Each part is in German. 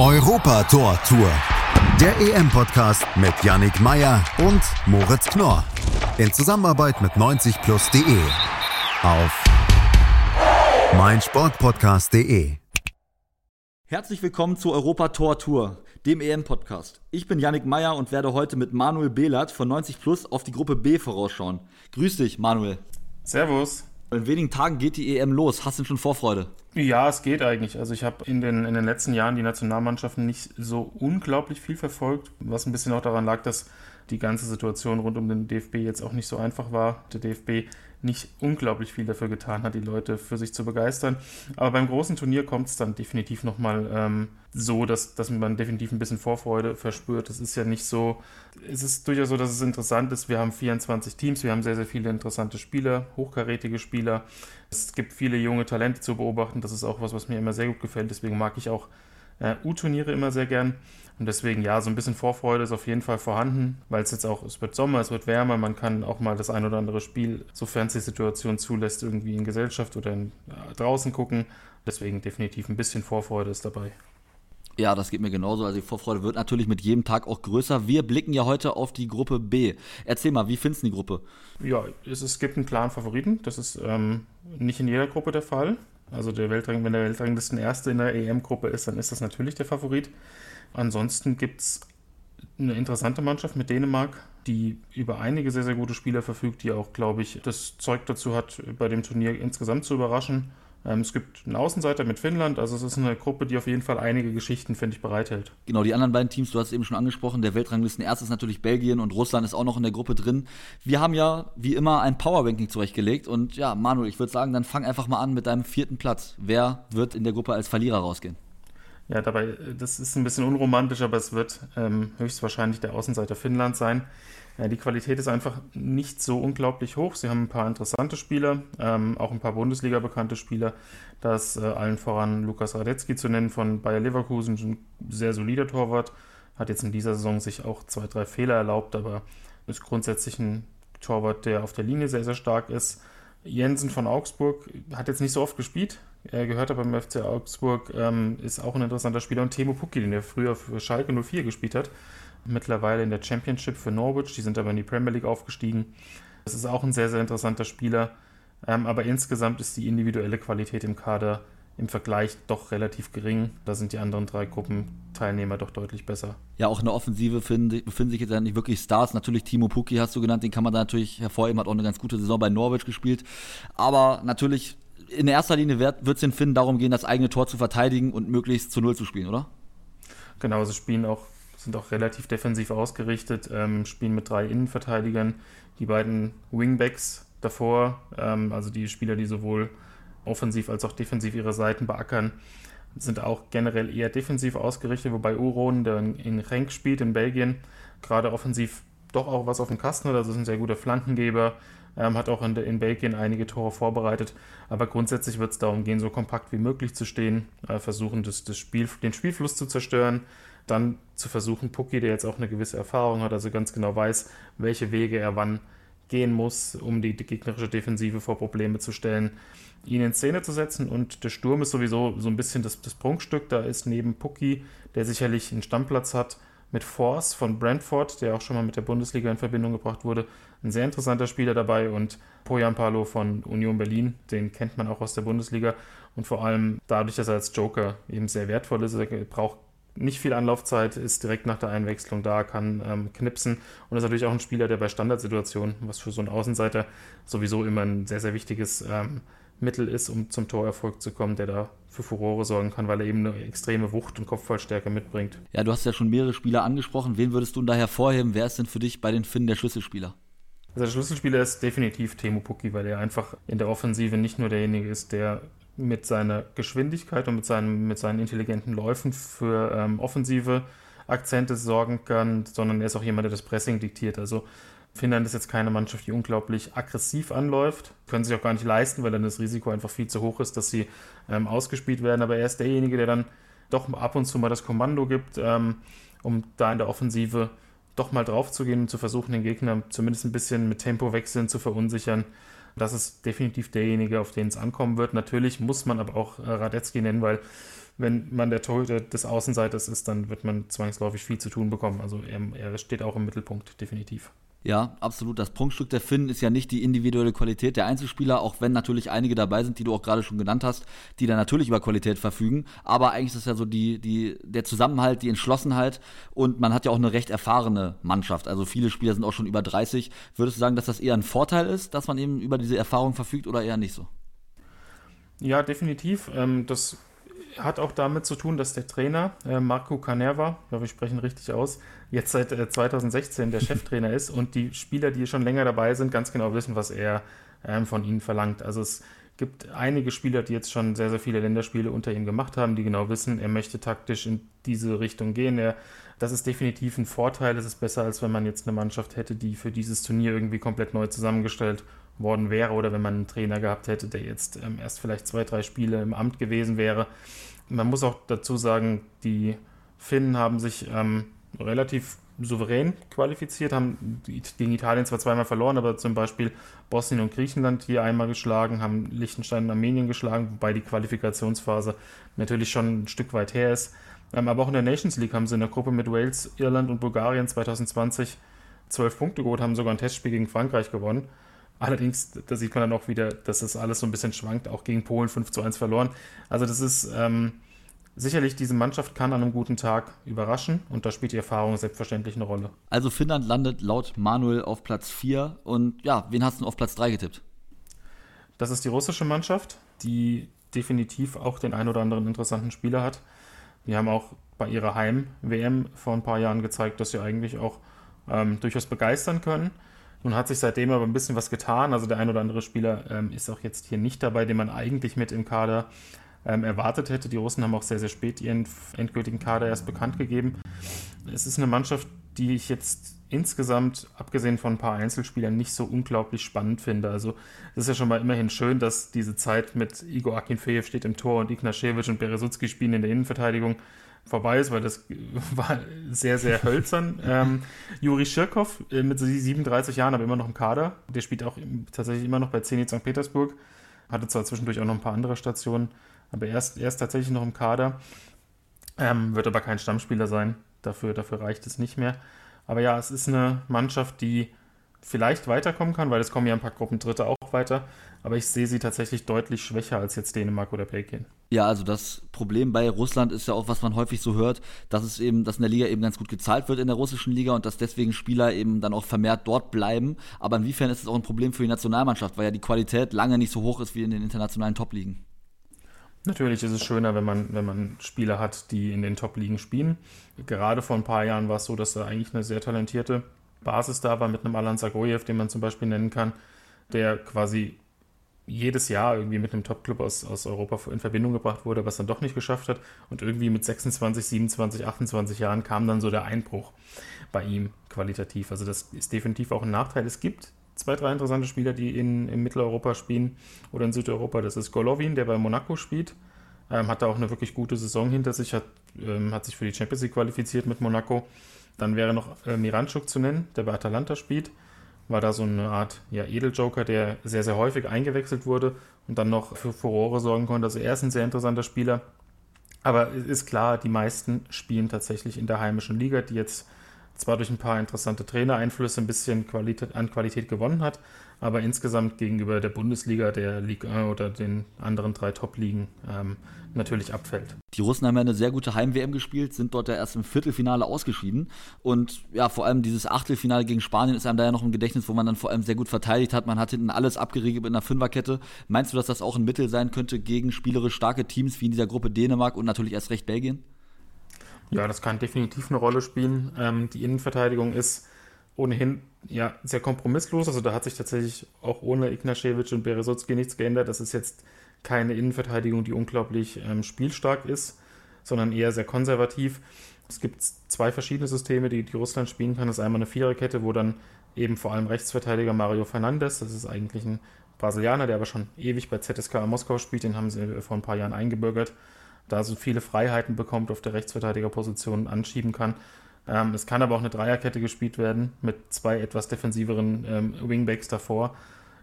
Europa Tor Tour. Der EM-Podcast mit Yannick Meyer und Moritz Knorr. In Zusammenarbeit mit 90plus.de. Auf meinsportpodcast.de. Herzlich willkommen zur Europa Tor Tour, dem EM-Podcast. Ich bin Yannick Meyer und werde heute mit Manuel Behlert von 90 Plus auf die Gruppe B vorausschauen. Grüß dich, Manuel. Servus. In wenigen Tagen geht die EM los. Hast du schon Vorfreude? Ja, es geht eigentlich. Also ich habe in den, in den letzten Jahren die Nationalmannschaften nicht so unglaublich viel verfolgt, was ein bisschen auch daran lag, dass die ganze Situation rund um den DFB jetzt auch nicht so einfach war. Der DFB nicht unglaublich viel dafür getan hat, die Leute für sich zu begeistern. Aber beim großen Turnier kommt es dann definitiv nochmal ähm, so, dass, dass man definitiv ein bisschen Vorfreude verspürt. Es ist ja nicht so, es ist durchaus so, dass es interessant ist. Wir haben 24 Teams, wir haben sehr, sehr viele interessante Spieler, hochkarätige Spieler. Es gibt viele junge Talente zu beobachten. Das ist auch was, was mir immer sehr gut gefällt. Deswegen mag ich auch äh, U-Turniere immer sehr gern. Und deswegen, ja, so ein bisschen Vorfreude ist auf jeden Fall vorhanden, weil es jetzt auch, es wird Sommer, es wird wärmer, man kann auch mal das ein oder andere Spiel, sofern es die Situation zulässt, irgendwie in Gesellschaft oder in, äh, draußen gucken. Deswegen definitiv ein bisschen Vorfreude ist dabei. Ja, das geht mir genauso. Also die Vorfreude wird natürlich mit jedem Tag auch größer. Wir blicken ja heute auf die Gruppe B. Erzähl mal, wie findest du die Gruppe? Ja, es, es gibt einen klaren Favoriten. Das ist ähm, nicht in jeder Gruppe der Fall. Also der Weltrang, wenn der Weltranglisten Erste in der EM-Gruppe ist, dann ist das natürlich der Favorit. Ansonsten gibt es eine interessante Mannschaft mit Dänemark, die über einige sehr, sehr gute Spieler verfügt, die auch, glaube ich, das Zeug dazu hat, bei dem Turnier insgesamt zu überraschen. Ähm, es gibt einen Außenseiter mit Finnland, also es ist eine Gruppe, die auf jeden Fall einige Geschichten, finde ich, bereithält. Genau, die anderen beiden Teams, du hast es eben schon angesprochen, der Weltranglisten erst ist natürlich Belgien und Russland ist auch noch in der Gruppe drin. Wir haben ja wie immer ein Powerranking zurechtgelegt und ja, Manuel, ich würde sagen, dann fang einfach mal an mit deinem vierten Platz. Wer wird in der Gruppe als Verlierer rausgehen? Ja, dabei, das ist ein bisschen unromantisch, aber es wird ähm, höchstwahrscheinlich der Außenseiter Finnland sein. Ja, die Qualität ist einfach nicht so unglaublich hoch. Sie haben ein paar interessante Spieler, ähm, auch ein paar Bundesliga bekannte Spieler. Da ist äh, allen voran Lukas Radetzky zu nennen von Bayer Leverkusen, ein sehr solider Torwart. Hat jetzt in dieser Saison sich auch zwei, drei Fehler erlaubt, aber ist grundsätzlich ein Torwart, der auf der Linie sehr, sehr stark ist. Jensen von Augsburg hat jetzt nicht so oft gespielt, er gehört aber beim FC Augsburg, ähm, ist auch ein interessanter Spieler. Und Timo Pukki, den er früher für Schalke 04 gespielt hat, mittlerweile in der Championship für Norwich. Die sind aber in die Premier League aufgestiegen. Das ist auch ein sehr, sehr interessanter Spieler. Ähm, aber insgesamt ist die individuelle Qualität im Kader im Vergleich doch relativ gering. Da sind die anderen drei Gruppenteilnehmer doch deutlich besser. Ja, auch in der Offensive befinden, befinden sich jetzt ja nicht wirklich Stars. Natürlich Timo Pukki hast du genannt, den kann man da natürlich hervorheben, hat auch eine ganz gute Saison bei Norwich gespielt. Aber natürlich in erster Linie wird es den Finnen darum gehen, das eigene Tor zu verteidigen und möglichst zu Null zu spielen, oder? Genau, sie spielen auch, sind auch relativ defensiv ausgerichtet, ähm, spielen mit drei Innenverteidigern, die beiden Wingbacks davor, ähm, also die Spieler, die sowohl offensiv als auch defensiv ihre Seiten beackern, sind auch generell eher defensiv ausgerichtet, wobei Uron, der in Renk spielt in Belgien, gerade offensiv doch auch was auf dem Kasten hat, also ist ein sehr guter Flankengeber, ähm, hat auch in, in, Belgien einige Tore vorbereitet. Aber grundsätzlich wird es darum gehen, so kompakt wie möglich zu stehen, äh, versuchen, das, das Spiel, den Spielfluss zu zerstören. Dann zu versuchen, Pucki, der jetzt auch eine gewisse Erfahrung hat, also ganz genau weiß, welche Wege er wann gehen muss, um die, gegnerische Defensive vor Probleme zu stellen, ihn in Szene zu setzen. Und der Sturm ist sowieso so ein bisschen das, das Prunkstück. Da ist neben Pucki, der sicherlich einen Stammplatz hat, mit Force von Brentford, der auch schon mal mit der Bundesliga in Verbindung gebracht wurde. Ein sehr interessanter Spieler dabei und Poyan Palo von Union Berlin, den kennt man auch aus der Bundesliga und vor allem dadurch, dass er als Joker eben sehr wertvoll ist, er braucht nicht viel Anlaufzeit, ist direkt nach der Einwechslung da, kann ähm, knipsen und ist natürlich auch ein Spieler, der bei Standardsituationen, was für so einen Außenseiter sowieso immer ein sehr, sehr wichtiges ähm, Mittel ist, um zum Torerfolg zu kommen, der da für Furore sorgen kann, weil er eben eine extreme Wucht und Kopfballstärke mitbringt. Ja, du hast ja schon mehrere Spieler angesprochen. Wen würdest du da hervorheben? Wer ist denn für dich bei den Finnen der Schlüsselspieler? Also der Schlüsselspieler ist definitiv Temu Pukki, weil er einfach in der Offensive nicht nur derjenige ist, der mit seiner Geschwindigkeit und mit, seinem, mit seinen intelligenten Läufen für ähm, offensive Akzente sorgen kann, sondern er ist auch jemand, der das Pressing diktiert. Also Finnland ist jetzt keine Mannschaft, die unglaublich aggressiv anläuft. Können sich auch gar nicht leisten, weil dann das Risiko einfach viel zu hoch ist, dass sie ähm, ausgespielt werden. Aber er ist derjenige, der dann doch ab und zu mal das Kommando gibt, ähm, um da in der Offensive doch mal drauf zu gehen und zu versuchen, den Gegner zumindest ein bisschen mit Tempo wechseln zu verunsichern. Das ist definitiv derjenige, auf den es ankommen wird. Natürlich muss man aber auch äh, Radetzky nennen, weil wenn man der Torhüter des Außenseiters ist, dann wird man zwangsläufig viel zu tun bekommen. Also er, er steht auch im Mittelpunkt, definitiv. Ja, absolut. Das Prunkstück der Finn ist ja nicht die individuelle Qualität der Einzelspieler, auch wenn natürlich einige dabei sind, die du auch gerade schon genannt hast, die da natürlich über Qualität verfügen. Aber eigentlich ist es ja so die, die, der Zusammenhalt, die Entschlossenheit und man hat ja auch eine recht erfahrene Mannschaft. Also viele Spieler sind auch schon über 30. Würdest du sagen, dass das eher ein Vorteil ist, dass man eben über diese Erfahrung verfügt oder eher nicht so? Ja, definitiv. Ähm, das hat auch damit zu tun, dass der Trainer äh, Marco Canerva, ich glaube, wir sprechen richtig aus, jetzt seit äh, 2016 der Cheftrainer ist und die Spieler, die schon länger dabei sind, ganz genau wissen, was er ähm, von ihnen verlangt. Also es gibt einige Spieler, die jetzt schon sehr, sehr viele Länderspiele unter ihm gemacht haben, die genau wissen, er möchte taktisch in diese Richtung gehen. Er, das ist definitiv ein Vorteil. Es ist besser, als wenn man jetzt eine Mannschaft hätte, die für dieses Turnier irgendwie komplett neu zusammengestellt worden wäre oder wenn man einen Trainer gehabt hätte, der jetzt ähm, erst vielleicht zwei, drei Spiele im Amt gewesen wäre. Man muss auch dazu sagen, die Finnen haben sich ähm, relativ souverän qualifiziert, haben gegen Italien zwar zweimal verloren, aber zum Beispiel Bosnien und Griechenland hier einmal geschlagen, haben Liechtenstein und Armenien geschlagen, wobei die Qualifikationsphase natürlich schon ein Stück weit her ist. Ähm, aber auch in der Nations League haben sie in der Gruppe mit Wales, Irland und Bulgarien 2020 zwölf Punkte geholt, haben sogar ein Testspiel gegen Frankreich gewonnen. Allerdings, da sieht man dann auch wieder, dass das alles so ein bisschen schwankt, auch gegen Polen 5 zu 1 verloren. Also das ist ähm, sicherlich, diese Mannschaft kann an einem guten Tag überraschen und da spielt die Erfahrung selbstverständlich eine Rolle. Also Finnland landet laut Manuel auf Platz 4 und ja, wen hast du auf Platz 3 getippt? Das ist die russische Mannschaft, die definitiv auch den ein oder anderen interessanten Spieler hat. Die haben auch bei ihrer Heim-WM vor ein paar Jahren gezeigt, dass sie eigentlich auch ähm, durchaus begeistern können. Nun hat sich seitdem aber ein bisschen was getan. Also der ein oder andere Spieler ähm, ist auch jetzt hier nicht dabei, den man eigentlich mit im Kader ähm, erwartet hätte. Die Russen haben auch sehr, sehr spät ihren endgültigen Kader erst bekannt gegeben. Es ist eine Mannschaft, die ich jetzt insgesamt, abgesehen von ein paar Einzelspielern, nicht so unglaublich spannend finde. Also es ist ja schon mal immerhin schön, dass diese Zeit mit Igor Akinfeev steht im Tor und Ignaschewitsch und Beresutski spielen in der Innenverteidigung vorbei ist, weil das war sehr, sehr hölzern. ähm, Juri Schirkov äh, mit 37 Jahren, aber immer noch im Kader. Der spielt auch tatsächlich immer noch bei Zenit St. Petersburg. Hatte zwar zwischendurch auch noch ein paar andere Stationen, aber er ist, er ist tatsächlich noch im Kader. Ähm, wird aber kein Stammspieler sein. Dafür, dafür reicht es nicht mehr. Aber ja, es ist eine Mannschaft, die vielleicht weiterkommen kann, weil es kommen ja ein paar Gruppen Dritte auch weiter. Aber ich sehe sie tatsächlich deutlich schwächer als jetzt Dänemark oder Belgien. Ja, also das Problem bei Russland ist ja auch, was man häufig so hört, dass es eben, dass in der Liga eben ganz gut gezahlt wird in der russischen Liga und dass deswegen Spieler eben dann auch vermehrt dort bleiben. Aber inwiefern ist es auch ein Problem für die Nationalmannschaft, weil ja die Qualität lange nicht so hoch ist wie in den internationalen Top-Ligen? Natürlich ist es schöner, wenn man, wenn man Spieler hat, die in den Top-Ligen spielen. Gerade vor ein paar Jahren war es so, dass da eigentlich eine sehr talentierte Basis da war mit einem Alan Zagoyev, den man zum Beispiel nennen kann, der quasi jedes Jahr irgendwie mit einem Top-Club aus, aus Europa in Verbindung gebracht wurde, was dann doch nicht geschafft hat. Und irgendwie mit 26, 27, 28 Jahren kam dann so der Einbruch bei ihm qualitativ. Also das ist definitiv auch ein Nachteil. Es gibt zwei, drei interessante Spieler, die in, in Mitteleuropa spielen oder in Südeuropa. Das ist Golovin, der bei Monaco spielt. Ähm, hat da auch eine wirklich gute Saison hinter sich, hat, ähm, hat sich für die Champions League qualifiziert mit Monaco. Dann wäre noch äh, Miranchuk zu nennen, der bei Atalanta spielt. War da so eine Art ja, Edeljoker, der sehr, sehr häufig eingewechselt wurde und dann noch für Furore sorgen konnte. Also er ist ein sehr interessanter Spieler. Aber es ist klar, die meisten spielen tatsächlich in der heimischen Liga, die jetzt zwar durch ein paar interessante Trainereinflüsse ein bisschen Qualität, an Qualität gewonnen hat, aber insgesamt gegenüber der Bundesliga, der Ligue 1 oder den anderen drei Top-Ligen ähm, natürlich abfällt. Die Russen haben ja eine sehr gute Heim-WM gespielt, sind dort ja erst im Viertelfinale ausgeschieden und ja, vor allem dieses Achtelfinale gegen Spanien ist einem da ja noch im Gedächtnis, wo man dann vor allem sehr gut verteidigt hat. Man hat hinten alles abgeriegelt mit einer Fünferkette. Meinst du, dass das auch ein Mittel sein könnte gegen spielerisch starke Teams wie in dieser Gruppe Dänemark und natürlich erst recht Belgien? Ja, das kann definitiv eine Rolle spielen. Ähm, die Innenverteidigung ist ohnehin ja sehr kompromisslos. Also da hat sich tatsächlich auch ohne Ignaschewitsch und Beresutski nichts geändert. Das ist jetzt keine Innenverteidigung, die unglaublich ähm, spielstark ist, sondern eher sehr konservativ. Es gibt zwei verschiedene Systeme, die, die Russland spielen kann. Das ist einmal eine Viererkette, wo dann eben vor allem Rechtsverteidiger Mario Fernandes, das ist eigentlich ein Brasilianer, der aber schon ewig bei ZSK Moskau spielt, den haben sie vor ein paar Jahren eingebürgert da so viele Freiheiten bekommt auf der Rechtsverteidigerposition anschieben kann. Ähm, es kann aber auch eine Dreierkette gespielt werden mit zwei etwas defensiveren ähm, Wingbacks davor.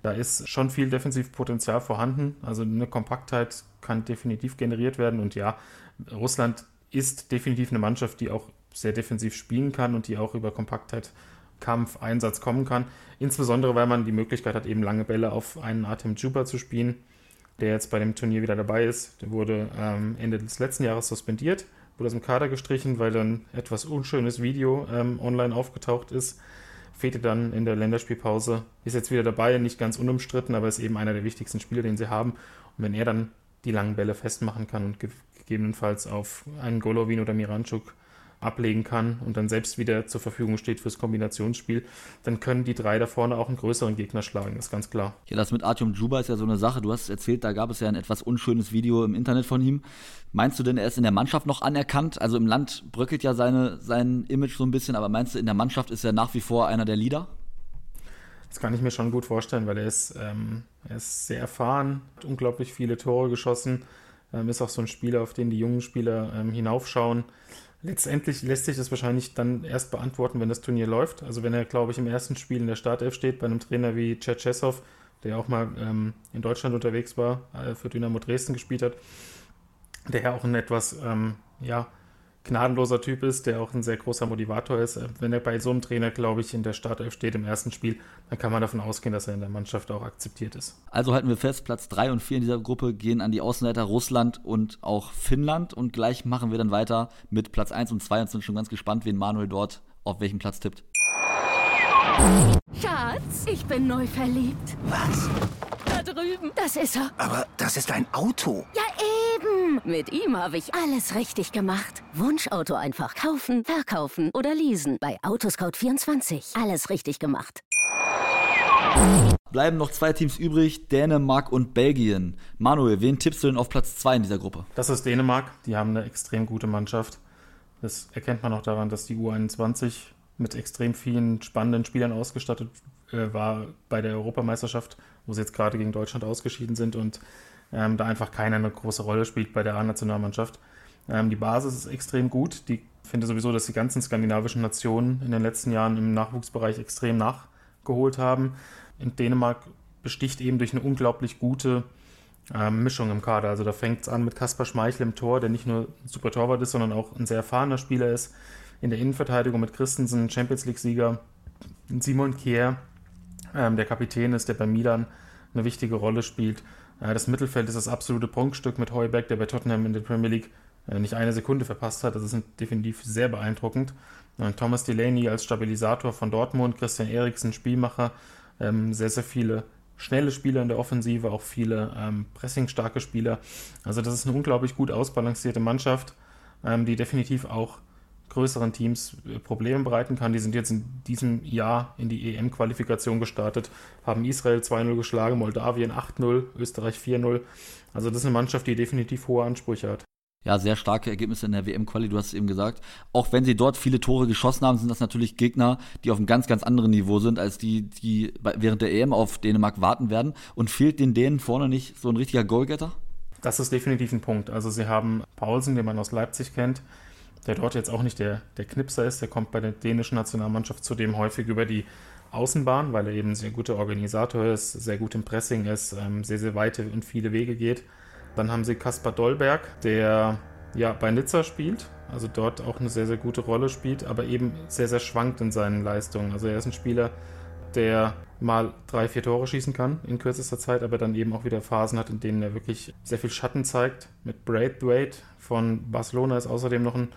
Da ist schon viel Defensivpotenzial vorhanden. Also eine Kompaktheit kann definitiv generiert werden. Und ja, Russland ist definitiv eine Mannschaft, die auch sehr defensiv spielen kann und die auch über Kompaktheit, Kampf, Einsatz kommen kann. Insbesondere, weil man die Möglichkeit hat, eben lange Bälle auf einen Artem Juba zu spielen, der jetzt bei dem Turnier wieder dabei ist. Der wurde ähm, Ende des letzten Jahres suspendiert, wurde aus dem Kader gestrichen, weil dann etwas unschönes Video ähm, online aufgetaucht ist. Fehlte dann in der Länderspielpause, ist jetzt wieder dabei, nicht ganz unumstritten, aber ist eben einer der wichtigsten Spieler, den sie haben. Und wenn er dann die langen Bälle festmachen kann und gegebenenfalls auf einen Golovin oder Miranchuk ablegen kann und dann selbst wieder zur Verfügung steht fürs Kombinationsspiel, dann können die drei da vorne auch einen größeren Gegner schlagen, ist ganz klar. Ja, das mit Artyom Juba ist ja so eine Sache. Du hast erzählt, da gab es ja ein etwas unschönes Video im Internet von ihm. Meinst du denn, er ist in der Mannschaft noch anerkannt? Also im Land bröckelt ja seine, sein Image so ein bisschen, aber meinst du, in der Mannschaft ist er nach wie vor einer der Leader? Das kann ich mir schon gut vorstellen, weil er ist, ähm, er ist sehr erfahren, hat unglaublich viele Tore geschossen, ähm, ist auch so ein Spieler, auf den die jungen Spieler ähm, hinaufschauen. Letztendlich lässt sich das wahrscheinlich dann erst beantworten, wenn das Turnier läuft. Also wenn er, glaube ich, im ersten Spiel in der Startelf steht, bei einem Trainer wie Tschetschesow, der auch mal ähm, in Deutschland unterwegs war, äh, für Dynamo Dresden gespielt hat, der ja auch ein etwas ähm, ja, gnadenloser Typ ist, der auch ein sehr großer Motivator ist. Wenn er bei so einem Trainer, glaube ich, in der Startelf steht im ersten Spiel, dann kann man davon ausgehen, dass er in der Mannschaft auch akzeptiert ist. Also halten wir fest, Platz 3 und 4 in dieser Gruppe gehen an die Außenleiter Russland und auch Finnland. Und gleich machen wir dann weiter mit Platz 1 und 2 und sind schon ganz gespannt, wen Manuel dort auf welchen Platz tippt. Schatz, ich bin neu verliebt. Was? Da drüben. Das ist er. Aber das ist ein Auto. Ja, eben. Mit ihm habe ich alles richtig gemacht. Wunschauto einfach kaufen, verkaufen oder leasen. Bei Autoscout24. Alles richtig gemacht. Bleiben noch zwei Teams übrig, Dänemark und Belgien. Manuel, wen tippst du denn auf Platz 2 in dieser Gruppe? Das ist Dänemark. Die haben eine extrem gute Mannschaft. Das erkennt man auch daran, dass die U21 mit extrem vielen spannenden Spielern ausgestattet äh, war bei der Europameisterschaft, wo sie jetzt gerade gegen Deutschland ausgeschieden sind und ähm, da einfach keiner eine große Rolle spielt bei der A-Nationalmannschaft. Ähm, die Basis ist extrem gut. Die finde sowieso, dass die ganzen skandinavischen Nationen in den letzten Jahren im Nachwuchsbereich extrem nachgeholt haben. In Dänemark besticht eben durch eine unglaublich gute ähm, Mischung im Kader. Also da fängt es an mit Kaspar Schmeichel im Tor, der nicht nur ein super Torwart ist, sondern auch ein sehr erfahrener Spieler ist. In der Innenverteidigung mit Christensen, Champions League-Sieger, Simon Kier, ähm, der Kapitän ist, der bei Milan eine wichtige Rolle spielt. Äh, das Mittelfeld ist das absolute Prunkstück mit Heuberg, der bei Tottenham in der Premier League äh, nicht eine Sekunde verpasst hat. Das ist definitiv sehr beeindruckend. Und Thomas Delaney als Stabilisator von Dortmund, Christian Eriksen, Spielmacher, ähm, sehr, sehr viele schnelle Spieler in der Offensive, auch viele ähm, pressingstarke Spieler. Also das ist eine unglaublich gut ausbalancierte Mannschaft, ähm, die definitiv auch größeren Teams äh, Probleme bereiten kann. Die sind jetzt in diesem Jahr in die EM-Qualifikation gestartet, haben Israel 2-0 geschlagen, Moldawien 8-0, Österreich 4-0. Also das ist eine Mannschaft, die definitiv hohe Ansprüche hat. Ja, sehr starke Ergebnisse in der WM-Quali, du hast es eben gesagt. Auch wenn sie dort viele Tore geschossen haben, sind das natürlich Gegner, die auf einem ganz, ganz anderen Niveau sind, als die, die während der EM auf Dänemark warten werden. Und fehlt den Dänen vorne nicht so ein richtiger Goalgetter? Das ist definitiv ein Punkt. Also sie haben Paulsen, den man aus Leipzig kennt, der dort jetzt auch nicht der, der Knipser ist. Der kommt bei der dänischen Nationalmannschaft zudem häufig über die Außenbahn, weil er eben sehr guter Organisator ist, sehr gut im Pressing ist, ähm, sehr, sehr weite und viele Wege geht. Dann haben sie Kaspar Dollberg, der ja bei Nizza spielt, also dort auch eine sehr, sehr gute Rolle spielt, aber eben sehr, sehr schwankt in seinen Leistungen. Also er ist ein Spieler, der mal drei, vier Tore schießen kann in kürzester Zeit, aber dann eben auch wieder Phasen hat, in denen er wirklich sehr viel Schatten zeigt. Mit Braithwaite von Barcelona ist außerdem noch ein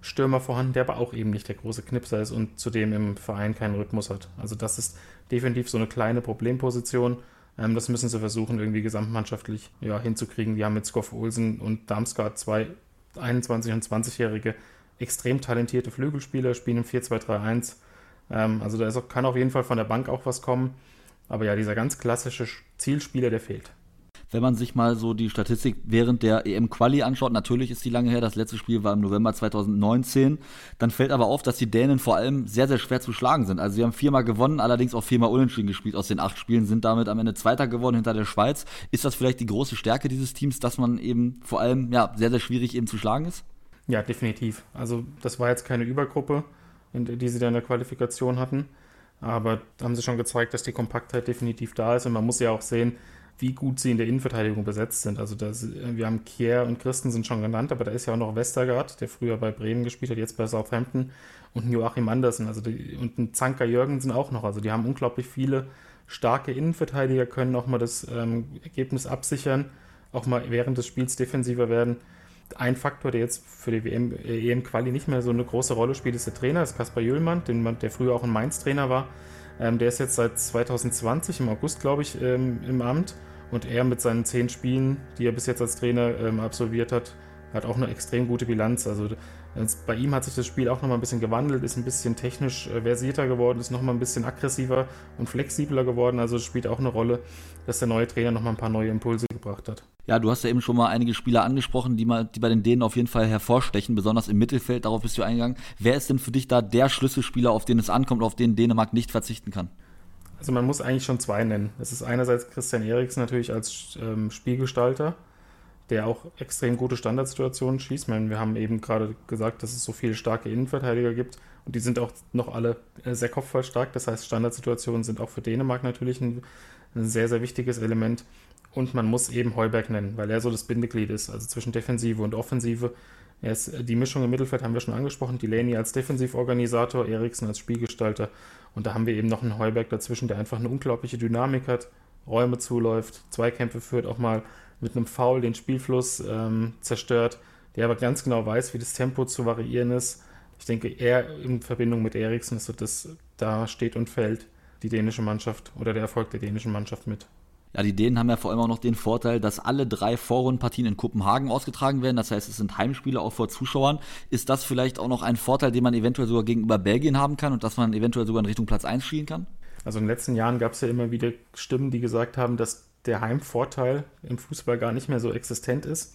Stürmer vorhanden, der aber auch eben nicht der große Knipser ist und zudem im Verein keinen Rhythmus hat. Also das ist definitiv so eine kleine Problemposition. Ähm, das müssen sie versuchen, irgendwie gesamtmannschaftlich ja, hinzukriegen. Die haben mit Skoff Olsen und Damsgaard zwei 21- und 20-jährige extrem talentierte Flügelspieler, spielen im 4-2-3-1. Ähm, also da auch, kann auf jeden Fall von der Bank auch was kommen. Aber ja, dieser ganz klassische Zielspieler, der fehlt wenn man sich mal so die Statistik während der EM-Quali anschaut, natürlich ist die lange her, das letzte Spiel war im November 2019, dann fällt aber auf, dass die Dänen vor allem sehr, sehr schwer zu schlagen sind. Also sie haben viermal gewonnen, allerdings auch viermal unentschieden gespielt aus den acht Spielen, sind damit am Ende Zweiter geworden hinter der Schweiz. Ist das vielleicht die große Stärke dieses Teams, dass man eben vor allem ja, sehr, sehr schwierig eben zu schlagen ist? Ja, definitiv. Also das war jetzt keine Übergruppe, die sie da in der Qualifikation hatten. Aber da haben sie schon gezeigt, dass die Kompaktheit definitiv da ist. Und man muss ja auch sehen, wie gut sie in der Innenverteidigung besetzt sind. Also das, wir haben Kier und Christensen schon genannt, aber da ist ja auch noch Westergaard, der früher bei Bremen gespielt hat, jetzt bei Southampton und Joachim Andersen also die, und ein Zanka Jürgensen auch noch. Also die haben unglaublich viele starke Innenverteidiger, können auch mal das ähm, Ergebnis absichern, auch mal während des Spiels defensiver werden. Ein Faktor, der jetzt für die WM, äh, EM-Quali nicht mehr so eine große Rolle spielt, ist der Trainer, ist Kaspar Jüllmann, den, der früher auch ein Mainz-Trainer war. Ähm, der ist jetzt seit 2020, im August, glaube ich, ähm, im Amt und er mit seinen zehn Spielen, die er bis jetzt als Trainer ähm, absolviert hat, hat auch eine extrem gute Bilanz. Also bei ihm hat sich das Spiel auch nochmal ein bisschen gewandelt, ist ein bisschen technisch äh, versierter geworden, ist nochmal ein bisschen aggressiver und flexibler geworden. Also es spielt auch eine Rolle, dass der neue Trainer nochmal ein paar neue Impulse gebracht hat. Ja, du hast ja eben schon mal einige Spieler angesprochen, die, mal, die bei den Dänen auf jeden Fall hervorstechen, besonders im Mittelfeld. Darauf bist du eingegangen. Wer ist denn für dich da der Schlüsselspieler, auf den es ankommt, auf den Dänemark nicht verzichten kann? Also man muss eigentlich schon zwei nennen. Es ist einerseits Christian Eriksen natürlich als ähm, Spielgestalter, der auch extrem gute Standardsituationen schießt. Meine, wir haben eben gerade gesagt, dass es so viele starke Innenverteidiger gibt und die sind auch noch alle äh, sehr kopfballstark. Das heißt, Standardsituationen sind auch für Dänemark natürlich ein, ein sehr, sehr wichtiges Element. Und man muss eben Heuberg nennen, weil er so das Bindeglied ist, also zwischen Defensive und Offensive. Ist, die Mischung im Mittelfeld haben wir schon angesprochen. Delaney als Defensivorganisator, Eriksen als Spielgestalter. Und da haben wir eben noch einen Heuberg dazwischen, der einfach eine unglaubliche Dynamik hat, Räume zuläuft, Zweikämpfe führt, auch mal mit einem Foul den Spielfluss ähm, zerstört, der aber ganz genau weiß, wie das Tempo zu variieren ist. Ich denke, er in Verbindung mit Eriksen, so das da steht und fällt die dänische Mannschaft oder der Erfolg der dänischen Mannschaft mit. Ja, die Dänen haben ja vor allem auch noch den Vorteil, dass alle drei Vorrundenpartien in Kopenhagen ausgetragen werden. Das heißt, es sind Heimspiele auch vor Zuschauern. Ist das vielleicht auch noch ein Vorteil, den man eventuell sogar gegenüber Belgien haben kann und dass man eventuell sogar in Richtung Platz 1 schielen kann? Also in den letzten Jahren gab es ja immer wieder Stimmen, die gesagt haben, dass der Heimvorteil im Fußball gar nicht mehr so existent ist.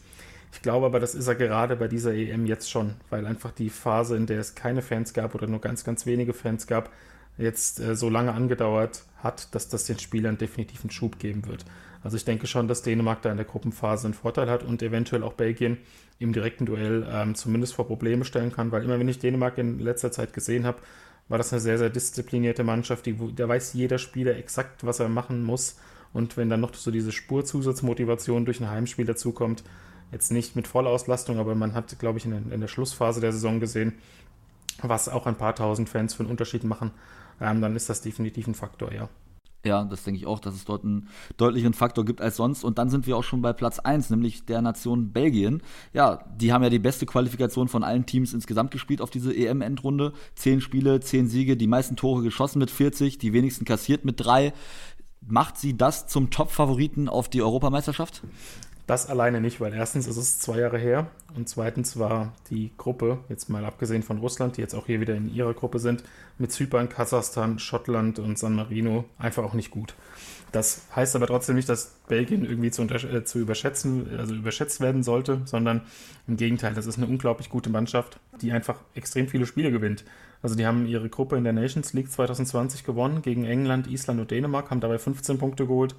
Ich glaube aber, das ist er gerade bei dieser EM jetzt schon, weil einfach die Phase, in der es keine Fans gab oder nur ganz, ganz wenige Fans gab, jetzt äh, so lange angedauert hat, dass das den Spielern definitiv einen Schub geben wird. Also ich denke schon, dass Dänemark da in der Gruppenphase einen Vorteil hat und eventuell auch Belgien im direkten Duell ähm, zumindest vor Probleme stellen kann, weil immer wenn ich Dänemark in letzter Zeit gesehen habe, war das eine sehr, sehr disziplinierte Mannschaft, die, da weiß jeder Spieler exakt, was er machen muss. Und wenn dann noch so diese Spurzusatzmotivation durch ein Heimspiel dazukommt, jetzt nicht mit Vollauslastung, aber man hat, glaube ich, in, in der Schlussphase der Saison gesehen, was auch ein paar tausend Fans für einen Unterschied machen, ähm, dann ist das definitiv ein Faktor, ja. Ja, das denke ich auch, dass es dort einen deutlichen Faktor gibt als sonst. Und dann sind wir auch schon bei Platz 1, nämlich der Nation Belgien. Ja, die haben ja die beste Qualifikation von allen Teams insgesamt gespielt auf diese EM-Endrunde. Zehn Spiele, zehn Siege, die meisten Tore geschossen mit 40, die wenigsten kassiert mit drei. Macht sie das zum Top-Favoriten auf die Europameisterschaft? Das alleine nicht, weil erstens ist es zwei Jahre her und zweitens war die Gruppe, jetzt mal abgesehen von Russland, die jetzt auch hier wieder in ihrer Gruppe sind, mit Zypern, Kasachstan, Schottland und San Marino einfach auch nicht gut. Das heißt aber trotzdem nicht, dass Belgien irgendwie zu, äh, zu überschätzen, also überschätzt werden sollte, sondern im Gegenteil, das ist eine unglaublich gute Mannschaft, die einfach extrem viele Spiele gewinnt. Also die haben ihre Gruppe in der Nations League 2020 gewonnen gegen England, Island und Dänemark, haben dabei 15 Punkte geholt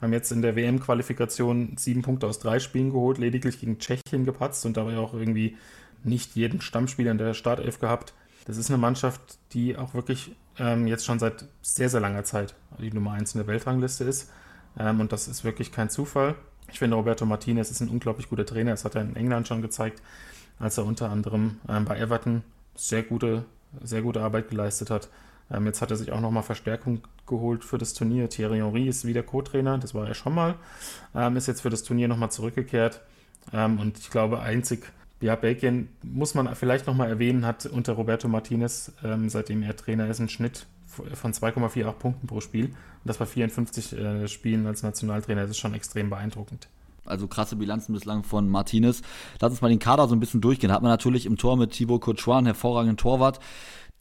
haben jetzt in der WM-Qualifikation sieben Punkte aus drei Spielen geholt, lediglich gegen Tschechien gepatzt und dabei auch irgendwie nicht jeden Stammspieler in der Startelf gehabt. Das ist eine Mannschaft, die auch wirklich ähm, jetzt schon seit sehr, sehr langer Zeit die Nummer eins in der Weltrangliste ist. Ähm, und das ist wirklich kein Zufall. Ich finde, Roberto Martinez ist ein unglaublich guter Trainer. Das hat er in England schon gezeigt, als er unter anderem ähm, bei Everton sehr gute, sehr gute Arbeit geleistet hat. Ähm, jetzt hat er sich auch nochmal Verstärkung geholt für das Turnier. Thierry Henry ist wieder Co-Trainer, das war er schon mal. Ähm, ist jetzt für das Turnier nochmal zurückgekehrt. Ähm, und ich glaube, einzig, ja, Belgien muss man vielleicht nochmal erwähnen, hat unter Roberto Martinez, ähm, seitdem er Trainer ist, einen Schnitt von 2,48 Punkten pro Spiel. Und das bei 54 äh, Spielen als Nationaltrainer. Das ist schon extrem beeindruckend also krasse Bilanzen bislang von Martinez. Lass uns mal den Kader so ein bisschen durchgehen. Hat man natürlich im Tor mit Thibaut Courtois einen hervorragenden Torwart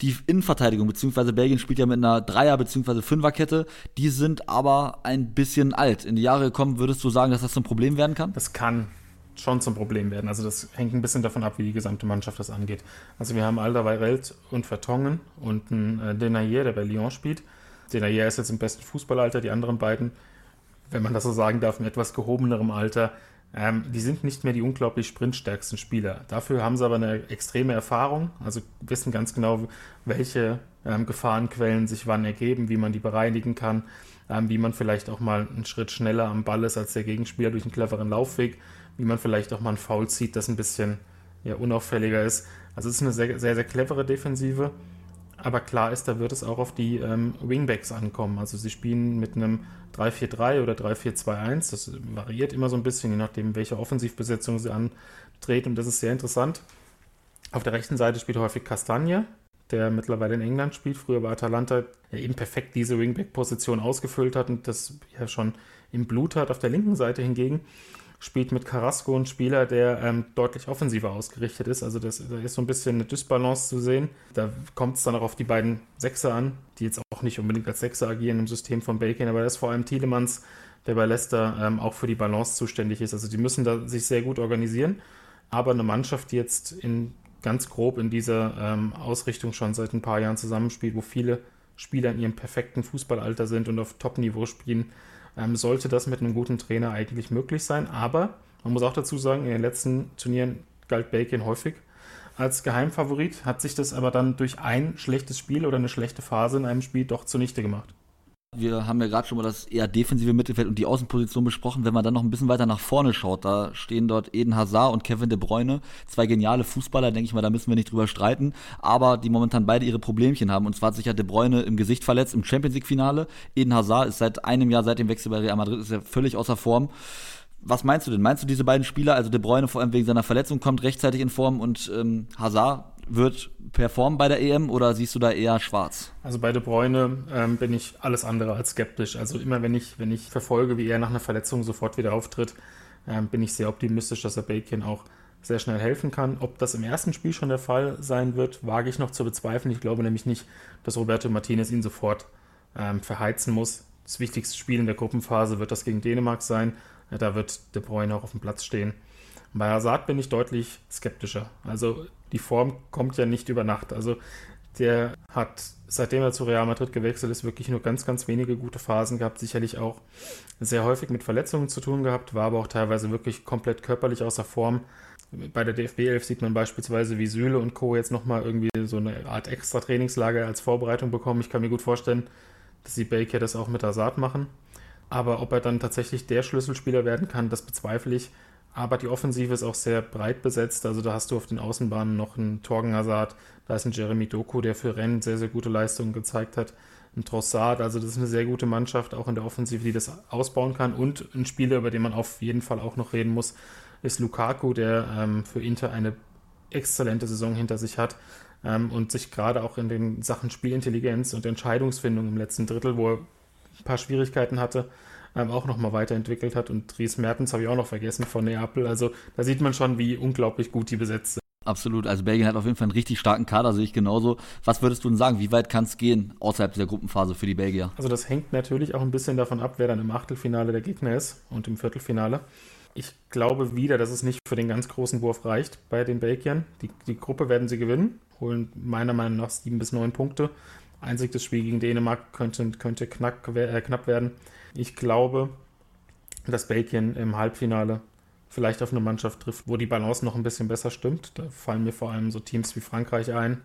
die Innenverteidigung, beziehungsweise Belgien spielt ja mit einer Dreier- beziehungsweise Fünferkette, die sind aber ein bisschen alt. In die Jahre gekommen, würdest du sagen, dass das zum Problem werden kann? Das kann schon zum Problem werden. Also das hängt ein bisschen davon ab, wie die gesamte Mannschaft das angeht. Also wir haben Alderweireld und Vertongen und einen äh, Denayer, der bei Lyon spielt. Denayer ist jetzt im besten Fußballalter, die anderen beiden, wenn man das so sagen darf, im etwas gehobenerem Alter, Ähm, die sind nicht mehr die unglaublich sprintstärksten Spieler. Dafür haben sie aber eine extreme Erfahrung, also wissen ganz genau, welche ähm, Gefahrenquellen sich wann ergeben, wie man die bereinigen kann, ähm, wie man vielleicht auch mal einen Schritt schneller am Ball ist als der Gegenspieler durch einen cleveren Laufweg, wie man vielleicht auch mal einen Foul zieht, das ein bisschen ja, unauffälliger ist. Also es ist eine sehr, sehr, sehr clevere Defensive. Aber klar ist, da wird es auch auf die ähm, Wingbacks ankommen. Also sie spielen mit einem 3-4-3 oder 3-4-2-1. Das variiert immer so ein bisschen, je nachdem, welche Offensivbesetzung sie antreten. Und das ist sehr interessant. Auf der rechten Seite spielt häufig Castagne, der mittlerweile in England spielt. Früher bei Atalanta der eben perfekt diese Wingback-Position ausgefüllt hat und das ja schon im Blut hat. Auf der linken Seite hingegen spielt mit Carrasco ein Spieler, der ähm, deutlich offensiver ausgerichtet ist. Also das, da ist so ein bisschen eine Dysbalance zu sehen. Da kommt es dann auch auf die beiden Sechser an, die jetzt auch nicht unbedingt als Sechser agieren im System von Bacon, aber das ist vor allem Thielemanns, der bei Leicester ähm, auch für die Balance zuständig ist. Also die müssen da sich sehr gut organisieren. Aber eine Mannschaft, die jetzt in ganz grob in dieser ähm, Ausrichtung schon seit ein paar Jahren zusammenspielt, wo viele Spieler in ihrem perfekten Fußballalter sind und auf Top-Niveau spielen, ähm, sollte das mit einem guten Trainer eigentlich möglich sein. Aber man muss auch dazu sagen, in den letzten Turnieren galt Bacon häufig als Geheimfavorit, hat sich das aber dann durch ein schlechtes Spiel oder eine schlechte Phase in einem Spiel doch zunichte gemacht. Wir haben ja gerade schon mal das eher defensive Mittelfeld und die Außenposition besprochen. Wenn man dann noch ein bisschen weiter nach vorne schaut, da stehen dort Eden Hazard und Kevin De Bruyne, zwei geniale Fußballer, denke ich mal, da müssen wir nicht drüber streiten, aber die momentan beide ihre Problemchen haben. Und zwar hat sich ja De Bruyne im Gesicht verletzt im Champions League Finale. Eden Hazard ist seit einem Jahr, seit dem Wechsel bei Real Madrid, ist er völlig außer Form. Was meinst du denn? Meinst du, diese beiden Spieler, also De Bruyne vor allem wegen seiner Verletzung, kommt rechtzeitig in Form und ähm, Hazard wird performen bei der EM oder siehst du da eher schwarz? Also bei De Bruyne ähm, bin ich alles andere als skeptisch. Also immer wenn ich, wenn ich verfolge, wie er nach einer Verletzung sofort wieder auftritt, ähm, bin ich sehr optimistisch, dass er Bacon auch sehr schnell helfen kann. Ob das im ersten Spiel schon der Fall sein wird, wage ich noch zu bezweifeln. Ich glaube nämlich nicht, dass Roberto Martinez ihn sofort ähm, verheizen muss. Das wichtigste Spiel in der Gruppenphase wird das gegen Dänemark sein. Ja, da wird De Bruyne auch auf dem Platz stehen. Bei Hazard bin ich deutlich skeptischer. Also die Form kommt ja nicht über Nacht. Also der hat, seitdem er zu Real Madrid gewechselt ist, wirklich nur ganz, ganz wenige gute Phasen gehabt. Sicherlich auch sehr häufig mit Verletzungen zu tun gehabt, war aber auch teilweise wirklich komplett körperlich außer Form. Bei der DFB 11 sieht man beispielsweise, wie Süle und Co. jetzt nochmal irgendwie so eine Art extra Trainingslager als Vorbereitung bekommen. Ich kann mir gut vorstellen, dass die Baker das auch mit Hazard machen. Aber ob er dann tatsächlich der Schlüsselspieler werden kann, das bezweifle ich. Aber die Offensive ist auch sehr breit besetzt. Also da hast du auf den Außenbahnen noch einen Torgen Hazard, da ist ein Jeremy Doku, der für Rennen sehr, sehr gute Leistungen gezeigt hat. Ein Trossard, also das ist eine sehr gute Mannschaft, auch in der Offensive, die das ausbauen kann. Und ein Spieler, über den man auf jeden Fall auch noch reden muss, ist Lukaku, der ähm, für Inter eine exzellente Saison hinter sich hat ähm, und sich gerade auch in den Sachen Spielintelligenz und Entscheidungsfindung im letzten Drittel, wo er ein paar Schwierigkeiten hatte, ähm, auch nochmal weiterentwickelt hat. Und Dries Mertens habe ich auch noch vergessen von Neapel. Also da sieht man schon, wie unglaublich gut die besetzt sind. Absolut. Also Belgien hat auf jeden Fall einen richtig starken Kader, sehe ich genauso. Was würdest du denn sagen? Wie weit kann es gehen außerhalb dieser Gruppenphase für die Belgier? Also das hängt natürlich auch ein bisschen davon ab, wer dann im Achtelfinale der Gegner ist und im Viertelfinale. Ich glaube wieder, dass es nicht für den ganz großen Wurf reicht bei den Belgiern. Die, die Gruppe werden sie gewinnen, holen meiner Meinung nach sieben bis neun Punkte. Einzig das Spiel gegen Dänemark könnte, könnte knack, äh, knapp werden. Ich glaube, dass Belgien im Halbfinale vielleicht auf eine Mannschaft trifft, wo die Balance noch ein bisschen besser stimmt. Da fallen mir vor allem so Teams wie Frankreich ein,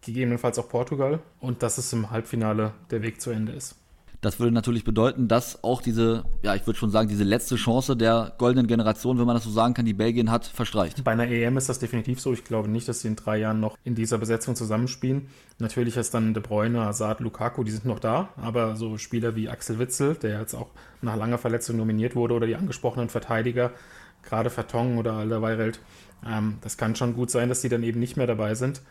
gegebenenfalls auch Portugal und dass es im Halbfinale der Weg zu Ende ist. Das würde natürlich bedeuten, dass auch diese, ja, ich würde schon sagen, diese letzte Chance der goldenen Generation, wenn man das so sagen kann, die Belgien hat, verstreicht. Bei einer EM ist das definitiv so. Ich glaube nicht, dass sie in drei Jahren noch in dieser Besetzung zusammenspielen. Natürlich ist dann De Bruyne, Hazard, Lukaku, die sind noch da, aber so Spieler wie Axel Witzel, der jetzt auch nach langer Verletzung nominiert wurde, oder die angesprochenen Verteidiger, gerade Vertongen oder Alderweireld, ähm, das kann schon gut sein, dass die dann eben nicht mehr dabei sind.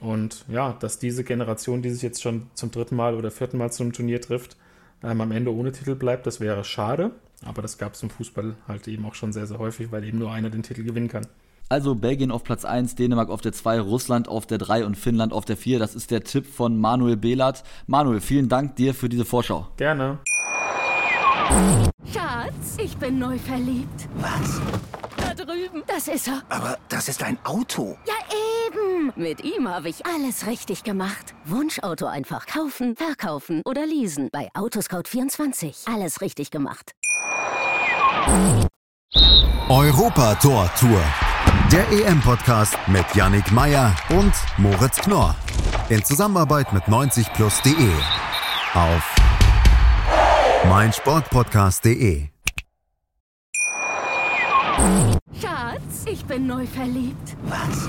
Und ja, dass diese Generation, die sich jetzt schon zum dritten Mal oder vierten Mal zum Turnier trifft, ähm, am Ende ohne Titel bleibt, das wäre schade. Aber das gab es im Fußball halt eben auch schon sehr, sehr häufig, weil eben nur einer den Titel gewinnen kann. Also Belgien auf Platz 1, Dänemark auf der 2, Russland auf der 3 und Finnland auf der 4. Das ist der Tipp von Manuel Behlert. Manuel, vielen Dank dir für diese Vorschau. Gerne. Schatz, ich bin neu verliebt. Was? Da drüben. Das ist er. Aber das ist ein Auto. Ja, eben. Mit ihm habe ich alles richtig gemacht. Wunschauto einfach kaufen, verkaufen oder leasen. Bei Autoscout24. Alles richtig gemacht. Europa Tor Tour. Der EM-Podcast mit Yannick Meyer und Moritz Knorr. In Zusammenarbeit mit 90plus.de. Auf meinsportpodcast.de. Schatz, ich bin neu verliebt. Was?